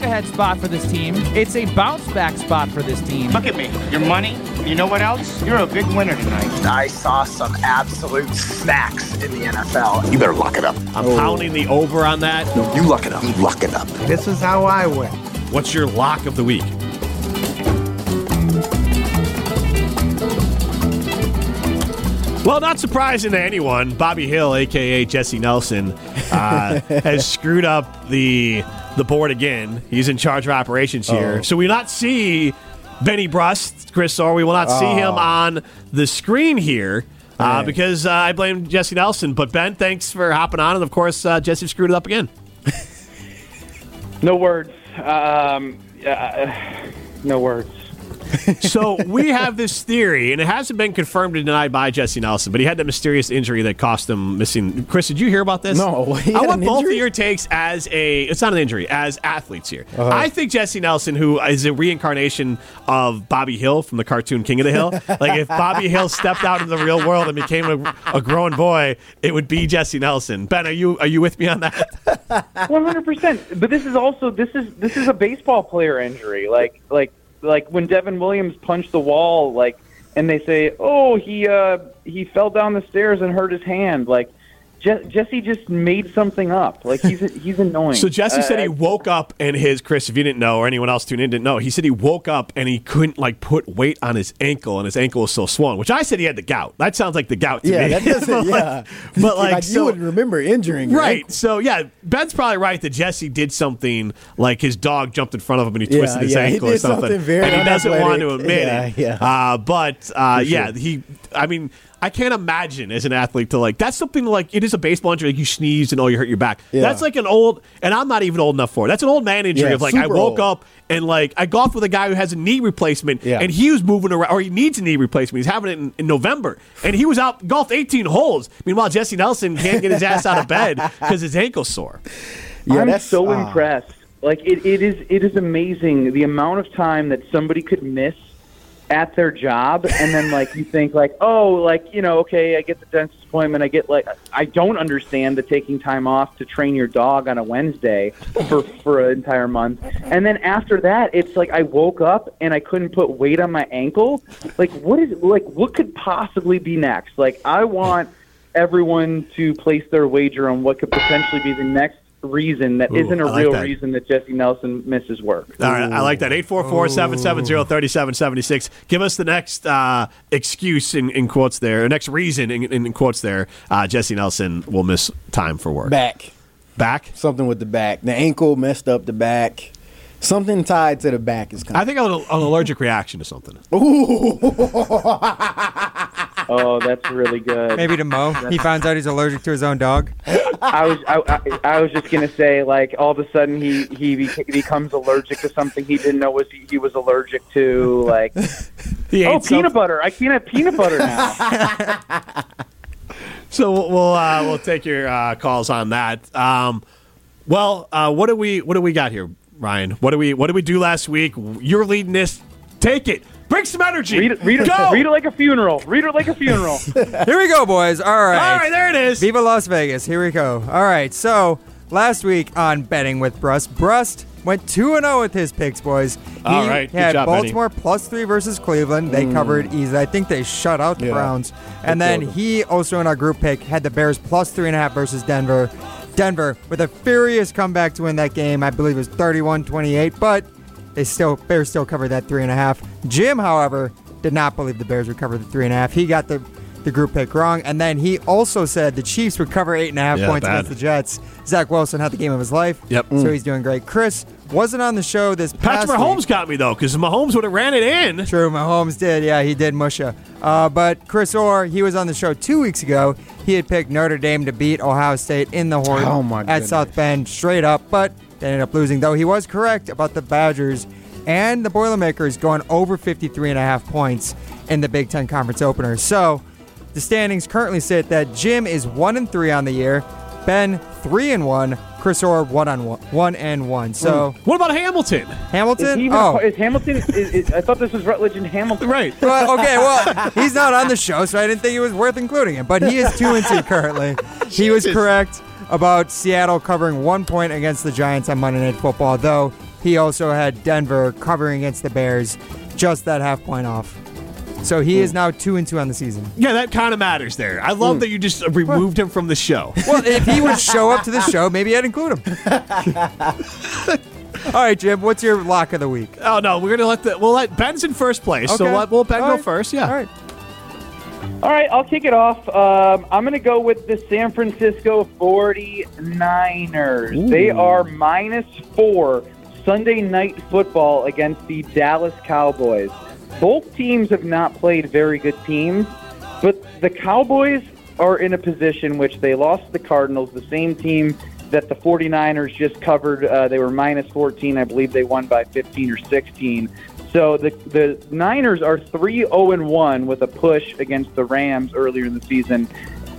ahead spot for this team. It's a bounce back spot for this team. Look at me. Your money. You know what else? You're a big winner tonight. I saw some absolute snacks in the NFL. You better lock it up. I'm pounding the over on that. No, you lock it up. You Lock it up. This is how I win. What's your lock of the week? Well, not surprising to anyone, Bobby Hill, aka Jesse Nelson, uh, has screwed up the the board again. He's in charge of operations here, Oh. so we will not see Benny Brust, Chris Orr. We will not see him on the screen here. Uh, because uh, I blame Jesse Nelson. But Ben, thanks for hopping on. And of course, uh, Jesse screwed it up again. No words. Um, uh, no words. So we have this theory, and it hasn't been confirmed or denied by Jesse Nelson, but he had that mysterious injury that cost him missing. Chris, did you hear about this? No, he I want both injury? of your takes as a. It's not an injury, as athletes here. Uh-huh. I think Jesse Nelson, who is a reincarnation of Bobby Hill from the cartoon King of the Hill, like if Bobby Hill stepped out into the real world and became a, a grown boy, it would be Jesse Nelson. Ben, are you are you with me on that? One hundred percent. But this is also this is this is a baseball player injury. Like like like when Devin Williams punched the wall, like, and they say, oh, he uh he fell down the stairs and hurt his hand. Like, Je- Jesse just made something up. Like he's he's annoying. So Jesse said Uh, he woke up and his Chris, if you didn't know, or anyone else tuned in didn't know, he said he woke up and he couldn't like put weight on his ankle, and his ankle was so swollen. Which I said he had the gout. That sounds like the gout to Yeah, me. that doesn't. but like, yeah, but like, you so- would remember injuring. your Right. ankle. So yeah, Ben's probably right that Jesse did something like his dog jumped in front of him and he Yeah, twisted his yeah, he ankle or something. something very and he doesn't want to admit Yeah, it. yeah. Uh, but uh, For yeah, sure. he. I mean, I can't imagine as an athlete to like that's something like it is a baseball injury. Like you sneeze and oh, you hurt your back. Yeah. That's like an old, and I'm not even old enough for it. That's an old man injury Yeah, of like I woke old. up and like I golfed with a guy who has a knee replacement Yeah. and he was moving around or he needs a knee replacement. He's having it in, in November and he was out golfed 18 holes. Meanwhile, Jesse Nelson can't get his ass out of bed because his ankle's sore. Yeah, I'm that's so ah. impressed. Like it, it is it is amazing the amount of time that somebody could miss at their job and then like you think like oh like you know okay I get the dentist appointment I get like I don't understand the taking time off to train your dog on a Wednesday for for an entire month. And then after that it's like I woke up and I couldn't put weight on my ankle. Like what is like what could possibly be next? Like I want everyone to place their wager on what could potentially be the next reason that Ooh, not a like real that. reason that Jesse Nelson misses work. All right, I like that. 844-770-3776. Give us the next uh, excuse in, in quotes there, or next reason in, in, quotes there. Uh, Jesse Nelson will miss time for work. Back. Back? Something with the back. The ankle messed up the back. Something tied to the back is I coming. think an, an allergic reaction to something. Oh, that's really good. Maybe to Mo. He finds out he's allergic to his own dog. I was I, I, I was just gonna say like all of a sudden he he bec- becomes allergic to something he didn't know was he, he was allergic to like oh peanut butter I can't have peanut butter now. So we'll we'll, uh, we'll take your uh, calls on that. Um, well, uh, what do we what do we got here, Ryan? What do we what did we do last week? You're leading this. Take it. Bring some energy. read it read it Go. read it like a funeral. Read it like a funeral. Here we go, boys. All right. All right, there it is. Viva Las Vegas. Here we go. All right. So last week on betting with Brust, Brust went 2 0 with his picks, boys. He All right. Good had job, Benny. Baltimore plus three versus Cleveland. They mm. covered easy. I think they shut out the Yeah. Browns. And then killed 'em. he also in our group pick had the Bears plus three and a half versus Denver. Denver with a furious comeback to win that game. I believe it was 31 28, but they still Bears still covered that three and a half. Jim, however, did not believe the Bears would cover the three and a half. He got the the group pick wrong, and then he also said the Chiefs would cover eight and a half Yeah, points bad. against the Jets. Zach Wilson had the game of his life. Yep. So he's doing great. Chris wasn't on the show this past Patrick Mahomes week. got me though, because Mahomes would have ran it in. True, Mahomes did. Yeah, he did musha. Uh, but Chris Orr, he was on the show two weeks ago. He had picked Notre Dame to beat Ohio State in the Horde Oh, at. South Bend straight up, but they ended up losing. Though he was correct about the Badgers and the Boilermakers going over 53 and a half points in the Big Ten Conference opener. So the standings currently sit that Jim is one and three on the year, Ben three and one, Chris Orr one on one, one and one. So hmm. What about Hamilton? Hamilton, he even oh, is Hamilton? Is, is, I thought this was Rutledge and Hamilton. Right. well, okay, well, he's not on the show, so I didn't think it was worth including him. But he is two and two currently. He was correct about Seattle covering one point against the Giants on Monday Night Football, though he also had Denver covering against the Bears, just that half point off. So he is hmm. now two and two on the season. Yeah, that kind of matters there. I love hmm. that you just removed him from the show. Well, if he would show up to the show, maybe I'd include him. All right, Jim, what's your lock of the week? Oh no, we're gonna let the we'll let Ben's in first place, so Okay. let we'll Ben All go right. first. Yeah. All right. All right, I'll kick it off. Um, I'm going to go with the San Francisco 49ers. They are minus four Sunday night football against the Dallas Cowboys. Both teams have not played very good teams, but the Cowboys are in a position which they lost the Cardinals, the same team that the 49ers just covered. Uh, they were minus 14. I believe they won by 15 or 16. So the the Niners are 3 0 and 1 with a push against the Rams earlier in the season.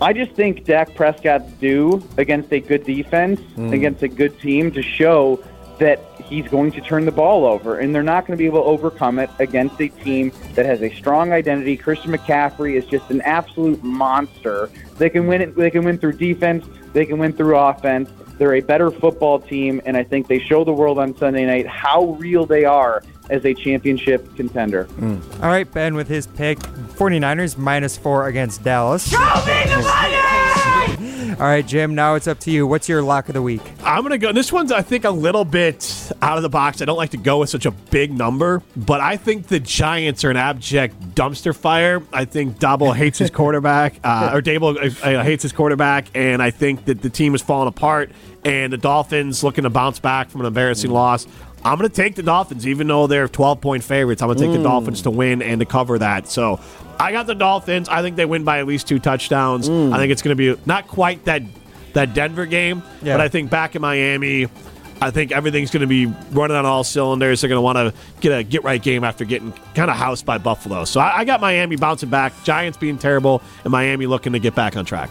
I just think Dak Prescott's due against a good defense, against a good team to show that he's going to turn the ball over, and they're not going to be able to overcome it against a team that has a strong identity. Christian McCaffrey is just an absolute monster. They can win it. They can win through defense. They can win through offense. They're a better football team, and I think they show the world on Sunday night how real they are as a championship contender. Mm. All right, Ben with his pick 49ers minus four against Dallas. All right, Jim, now it's up to you. What's your lock of the week? I'm gonna go. This one's I think a little bit out of the box. I don't like to go with such a big number, but I think the Giants are an abject dumpster fire. I think Double hates his quarterback, uh, or Dable uh, uh, hates his quarterback, and I think that the team is falling apart. And the Dolphins looking to bounce back from an embarrassing loss. I'm going to take the Dolphins, even though they're 12 point favorites. I'm going to take the mm. Dolphins to win and to cover that. So I got the Dolphins. I think they win by at least two touchdowns. Mm. I think it's going to be not quite that that Denver game, Yeah. but I think back in Miami, I think everything's going to be running on all cylinders. They're going to want to get a get right game after getting kind of housed by Buffalo. So I, I got Miami bouncing back, Giants being terrible, and Miami looking to get back on track.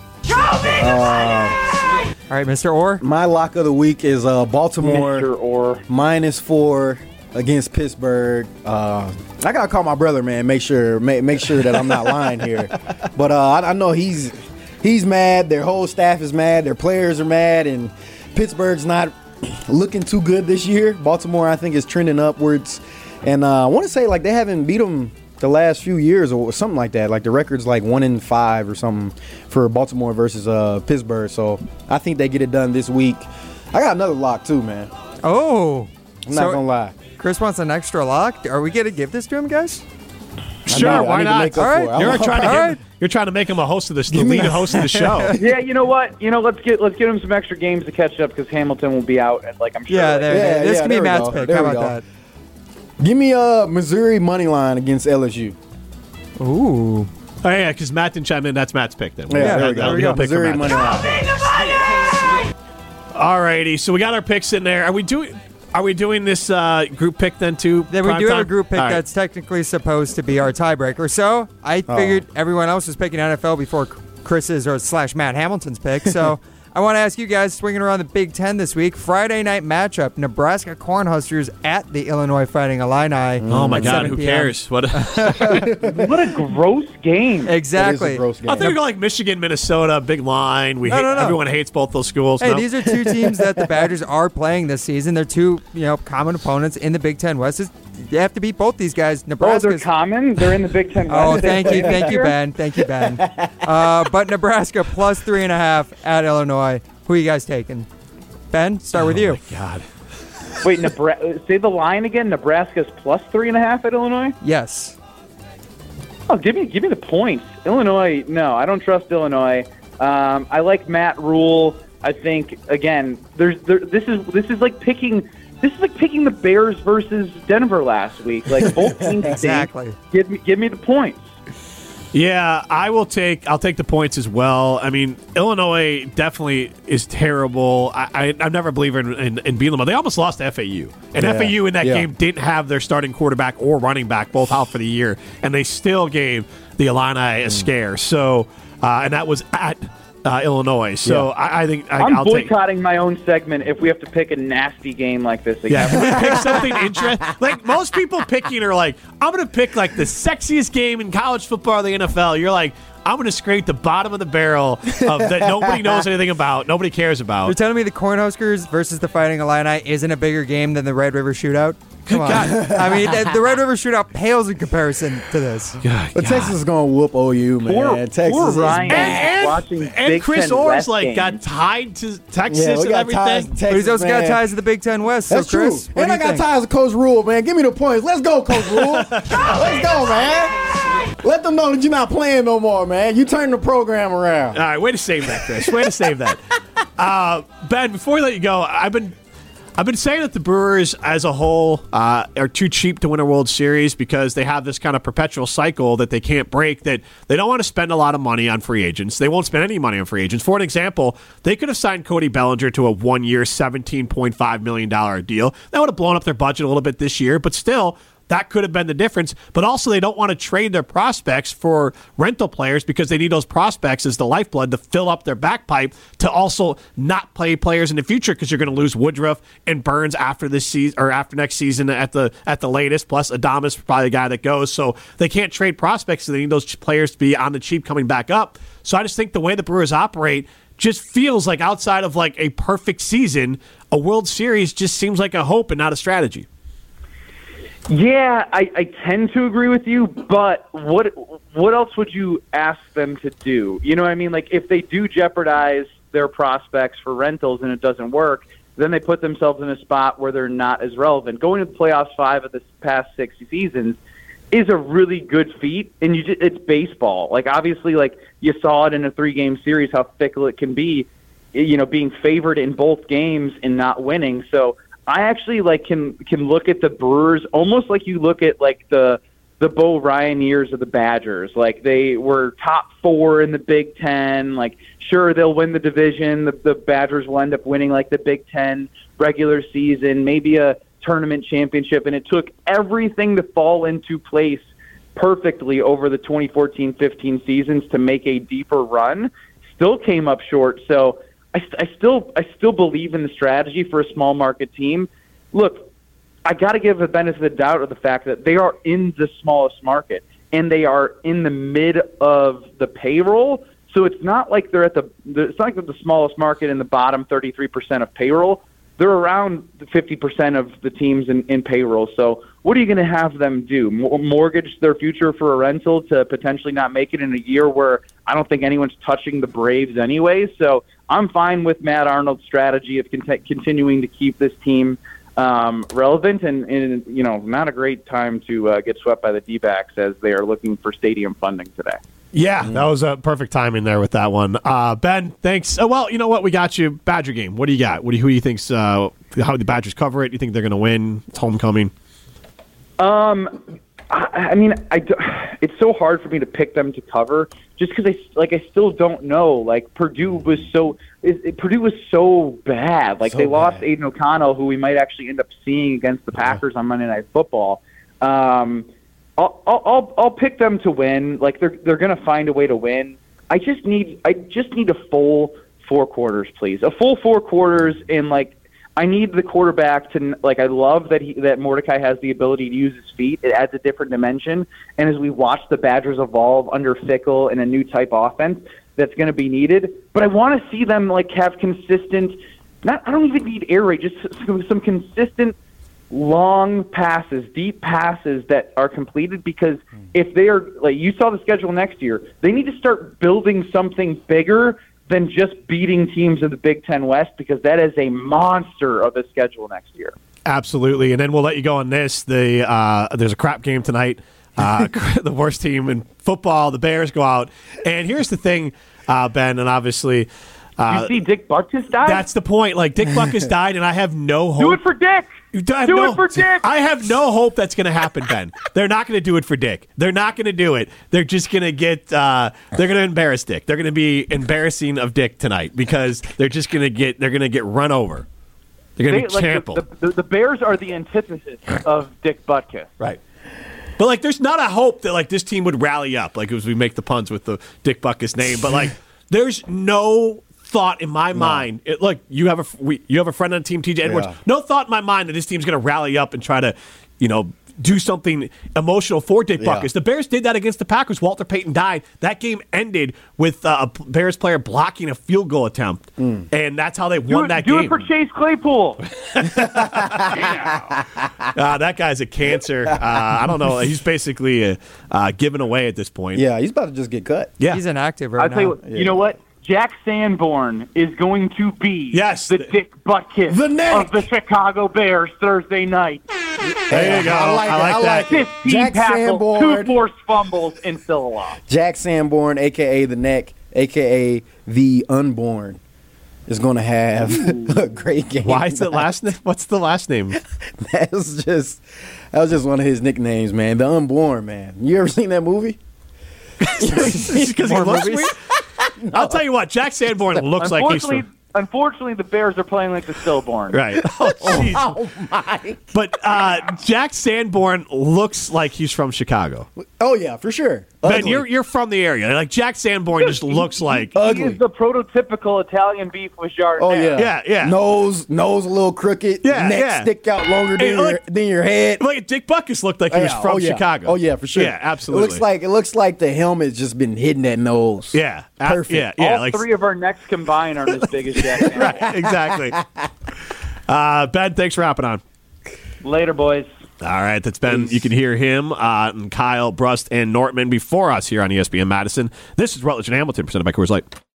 All right, Mr. Orr. My lock of the week is uh, Baltimore Mr. Orr. minus four against Pittsburgh. Uh, I gotta call my brother, man. Make sure make, make sure that I'm not lying here. But uh, I, I know he's he's mad. Their whole staff is mad. Their players are mad, and Pittsburgh's not looking too good this year. Baltimore, I think, is trending upwards, and uh, I want to say like they haven't beat them the last few years or something like that. Like the record's like one in five or something for Baltimore versus uh, Pittsburgh. So I think they get it done this week. I got another lock too, man. Oh. I'm not gonna lie. Chris wants an extra lock. Are we going to give this to him, guys? Sure, need why not? All right. You're trying to All give, right. you're trying to make him a host of this, the lead host of the show. Yeah, you know what? You know, let's get let's get him some extra games to catch up because Hamilton will be out and like I'm sure. Yeah, like, there, Yeah, this yeah, can be Matt's go. pick. There How we about Give me a Missouri money line against LSU. Ooh. Oh yeah, because Matt didn't chime in. That's Matt's pick then. Yeah, there we go. he'll pick Missouri money line. Alrighty, so we got our picks in there. Are we doing? Are we doing this uh, group pick then too? Then we do have a group pick All right. that's technically supposed to be our tiebreaker. So I Oh. figured everyone else was picking NFL before Chris's or slash Matt Hamilton's pick. So I want to ask you guys, swinging around the Big Ten this week, Friday night matchup: Nebraska Cornhuskers at the Illinois Fighting Illini. Oh my God, 7 who p.m. cares? What? What a gross game. That is Exactly. a gross game. I think we go like Michigan, Minnesota, big line. We No, hate, no, no. everyone hates both those schools. Hey, no? these are two teams that the Badgers are playing this season. They're two, you know, common opponents in the Big Ten West. It's- You have to beat both these guys. Nebraska. Oh, they're common. They're in the Big Ten. Oh, thank you, thank you. Ben. Thank you, Ben. Uh, but Nebraska plus three and a half at Illinois. Who are you guys taking? Ben, start with you. God. Wait, Nebraska. Say the line again. Nebraska's plus three and a half at Illinois. Yes. Oh, give me give me the points. Illinois. No, I don't trust Illinois. Um, I like Matt Rhule. I think again, there's there, this is this is like picking this is like picking the Bears versus Denver last week. Like both teams. stink. Exactly. Give me give me the points. Yeah, I will take. I'll take the points as well. I mean, Illinois definitely is terrible. I, I I'm never a believer in, in, in them. They almost lost to FAU, and Yeah. FAU in that Yeah. game didn't have their starting quarterback or running back both out for the year, and they still gave the Illini a scare. So, uh, and that was at uh, Illinois. So I, I think I, I'm I'll take. boycotting my own segment if we have to pick a nasty game like this again. Yeah, if we pick something interesting. Like most people picking are like, I'm gonna pick like the sexiest game in college football or the NFL. You're like, I'm going to scrape the bottom of the barrel of that nobody knows anything about, nobody cares about. You're telling me the Cornhuskers versus the Fighting Illini isn't a bigger game than the Red River Shootout? Come on. I mean, the, the Red River Shootout pales in comparison to this. But Texas is gonna whoop OU, man. Poor- Texas poor is Ryan. bad. And, watching and Big Chris Ten Orr's West like games. got tied to Texas Yeah, we and got ties to everything. Texas, But he's also got man. ties to the Big Ten West. That's so Chris, true. what And do I you got think? ties to Coach Rhule, man. Give me the points. Let's go, Coach Rhule. Let's go, man. Let them know that you're not playing no more, man. You turn the program around. All right, way to save that, Chris. Way to save that. Uh, ben, before we let you go, I've been I've been saying that the Brewers as a whole uh, are too cheap to win a World Series because they have this kind of perpetual cycle that they can't break. That they don't want to spend a lot of money on free agents. They won't spend any money on free agents. For an example, they could have signed Cody Bellinger to a seventeen point five million dollar deal. That would have blown up their budget a little bit this year, but still. That could have been the difference. But also, they don't want to trade their prospects for rental players because they need those prospects as the lifeblood to fill up their backpipe to also not play players in the future because you're going to lose Woodruff and Burns after this season or after next season at the at the latest. Plus, Adames probably the guy that goes. So they can't trade prospects. So they need those players to be on the cheap coming back up. So I just think the way the Brewers operate just feels like outside of like a perfect season, a World Series just seems like a hope and not a strategy. Yeah, I, I tend to agree with you, but what what else would you ask them to do? You know what I mean? Like if they do jeopardize their prospects for rentals and it doesn't work, then they put themselves in a spot where they're not as relevant. Going to the playoffs five of the past six seasons is a really good feat, and you just, it's baseball. Like obviously, like you saw it in a three game series how fickle it can be. You know, being favored in both games and not winning. So I actually like can can look at the Brewers almost like you look at like the the Bo Ryan years of the Badgers. Like they were top four in the Big Ten. Like sure they'll win the division. The, the Badgers will end up winning like the Big Ten regular season, maybe a tournament championship, and it took everything to fall into place perfectly over the 2014-15 seasons to make a deeper run. Still came up short. So I, I still I still believe in the strategy for a small market team. Look, I got to give the benefit of the doubt of the fact that they are in the smallest market and they are in the mid of the payroll. So it's not like they're at the it's not like they're the smallest market in the bottom 33% of payroll. They're around the 50% of the teams in, in payroll. So what are you going to have them do? Mortgage their future for a rental to potentially not make it in a year where I don't think anyone's touching the Braves anyway. So I'm fine with Matt Arnold's strategy of cont- continuing to keep this team um, relevant and, and, you know, not a great time to uh, get swept by the D-backs as they are looking for stadium funding today. Yeah, that was a perfect timing there with that one. Uh, ben, thanks. Oh, well, you know what? We got you. Badger game. What do you got? What do you, who do you think's uh, how the Badgers cover it? You think they're going to win? It's homecoming. Um, I, I mean, I do, it's so hard for me to pick them to cover just because I like I still don't know. Like Purdue was so it, it, Purdue was so bad. Like So they lost bad. Aidan O'Connell, who we might actually end up seeing against the Packers on Monday Night Football. Um, I'll, I'll I'll I'll pick them to win. Like they're they're gonna find a way to win. I just need I just need a full four quarters, please. A full four quarters and like I need the quarterback to like. I love that he that Mordecai has the ability to use his feet. It adds a different dimension. And as we watch the Badgers evolve under Fickell and a new type offense, that's going to be needed. But I want to see them like have consistent. Not I don't even need air raid. Just some, some consistent long passes, deep passes that are completed because hmm. if they are like you saw the schedule next year, they need to start building something bigger than just beating teams in the Big Ten West because that is a monster of a schedule next year. Absolutely. And then we'll let you go on this. The uh, there's a crap game tonight. Uh, the worst team in football. The Bears go out. And here's the thing, uh, Ben, and obviously. Uh, you see Dick Butkus died. That's the point. Like Dick Butkus died, and I have no hope. do it for Dick. Do Do no- it for Dick. I have no hope that's going to happen, Ben. They're not going to do it for Dick. They're not going to do it. They're just going to get. Uh, they're going to embarrass Dick. They're going to be embarrassing of Dick tonight because they're just going to get. They're going to get run over. They're going to be like, trampled. the, the, the Bears are the antithesis of Dick Butkus. right. But like, there's not a hope that like this team would rally up. Like as we make the puns with the Dick Butkus name, but like, there's no thought in my mind. It, look, you have a we, you have a friend on team, TJ Edwards. Yeah. No thought in my mind that this team's going to rally up and try to, you know, do something emotional for Dick Yeah. The Bears did that against the Packers. Walter Payton died. That game ended with uh, a p- Bears player blocking a field goal attempt, and that's how they Do, won it, that do game. Do it for Chase Claypool. Uh, that guy's a cancer. Uh, I don't know. He's basically uh, uh, given away at this point. Yeah, he's about to just get cut. Yeah. He's inactive right I'll now. tell you what. You know what? Jack Sanborn is going to be Yes. the Dick Butkus The neck. of the Chicago Bears Thursday night. There you go. I like, I like I that. like it. 15 Jack tackles, two forced fumbles, and still alive. Jack Sanborn, aka the neck, aka the unborn, is going to have a great game. Why is it last name? What's the last name? That was just that was just one of his nicknames, man. The unborn, man. You ever seen that movie? Because he More looks movies? Weird. I'll tell you what. Jack Sanborn looks like he's Unfortunately, from. unfortunately, the Bears are playing like the stillborn. Right. Oh, jeez. my! But uh, Jack Sanborn looks like he's from Chicago. Oh yeah, for sure. Ben, you're you're from the area. Like Jack Sanborn just looks like. He ugly. is the prototypical Italian beef with giardiniera. Oh yeah, Yeah, yeah. Nose, nose a little crooked. Yeah, neck yeah. stick out longer Hey, than, your, than your head. Like Dick Butkus looked like he was Yeah, from oh, yeah. Chicago. Oh yeah, for sure. Yeah, absolutely. It looks like it looks like the helmet's just been hitting that nose. Yeah. a- Perfect. Yeah. Yeah. All like three of our necks combined are as big as Jack Sanborn. right. Exactly. Uh, ben, thanks for hopping on. Later, boys. All right, that's Ben. You can hear him uh, and Kyle, Brust, and Nortman before us here on ESPN Madison. This is Rutledge and Hamilton, presented by Coors Light.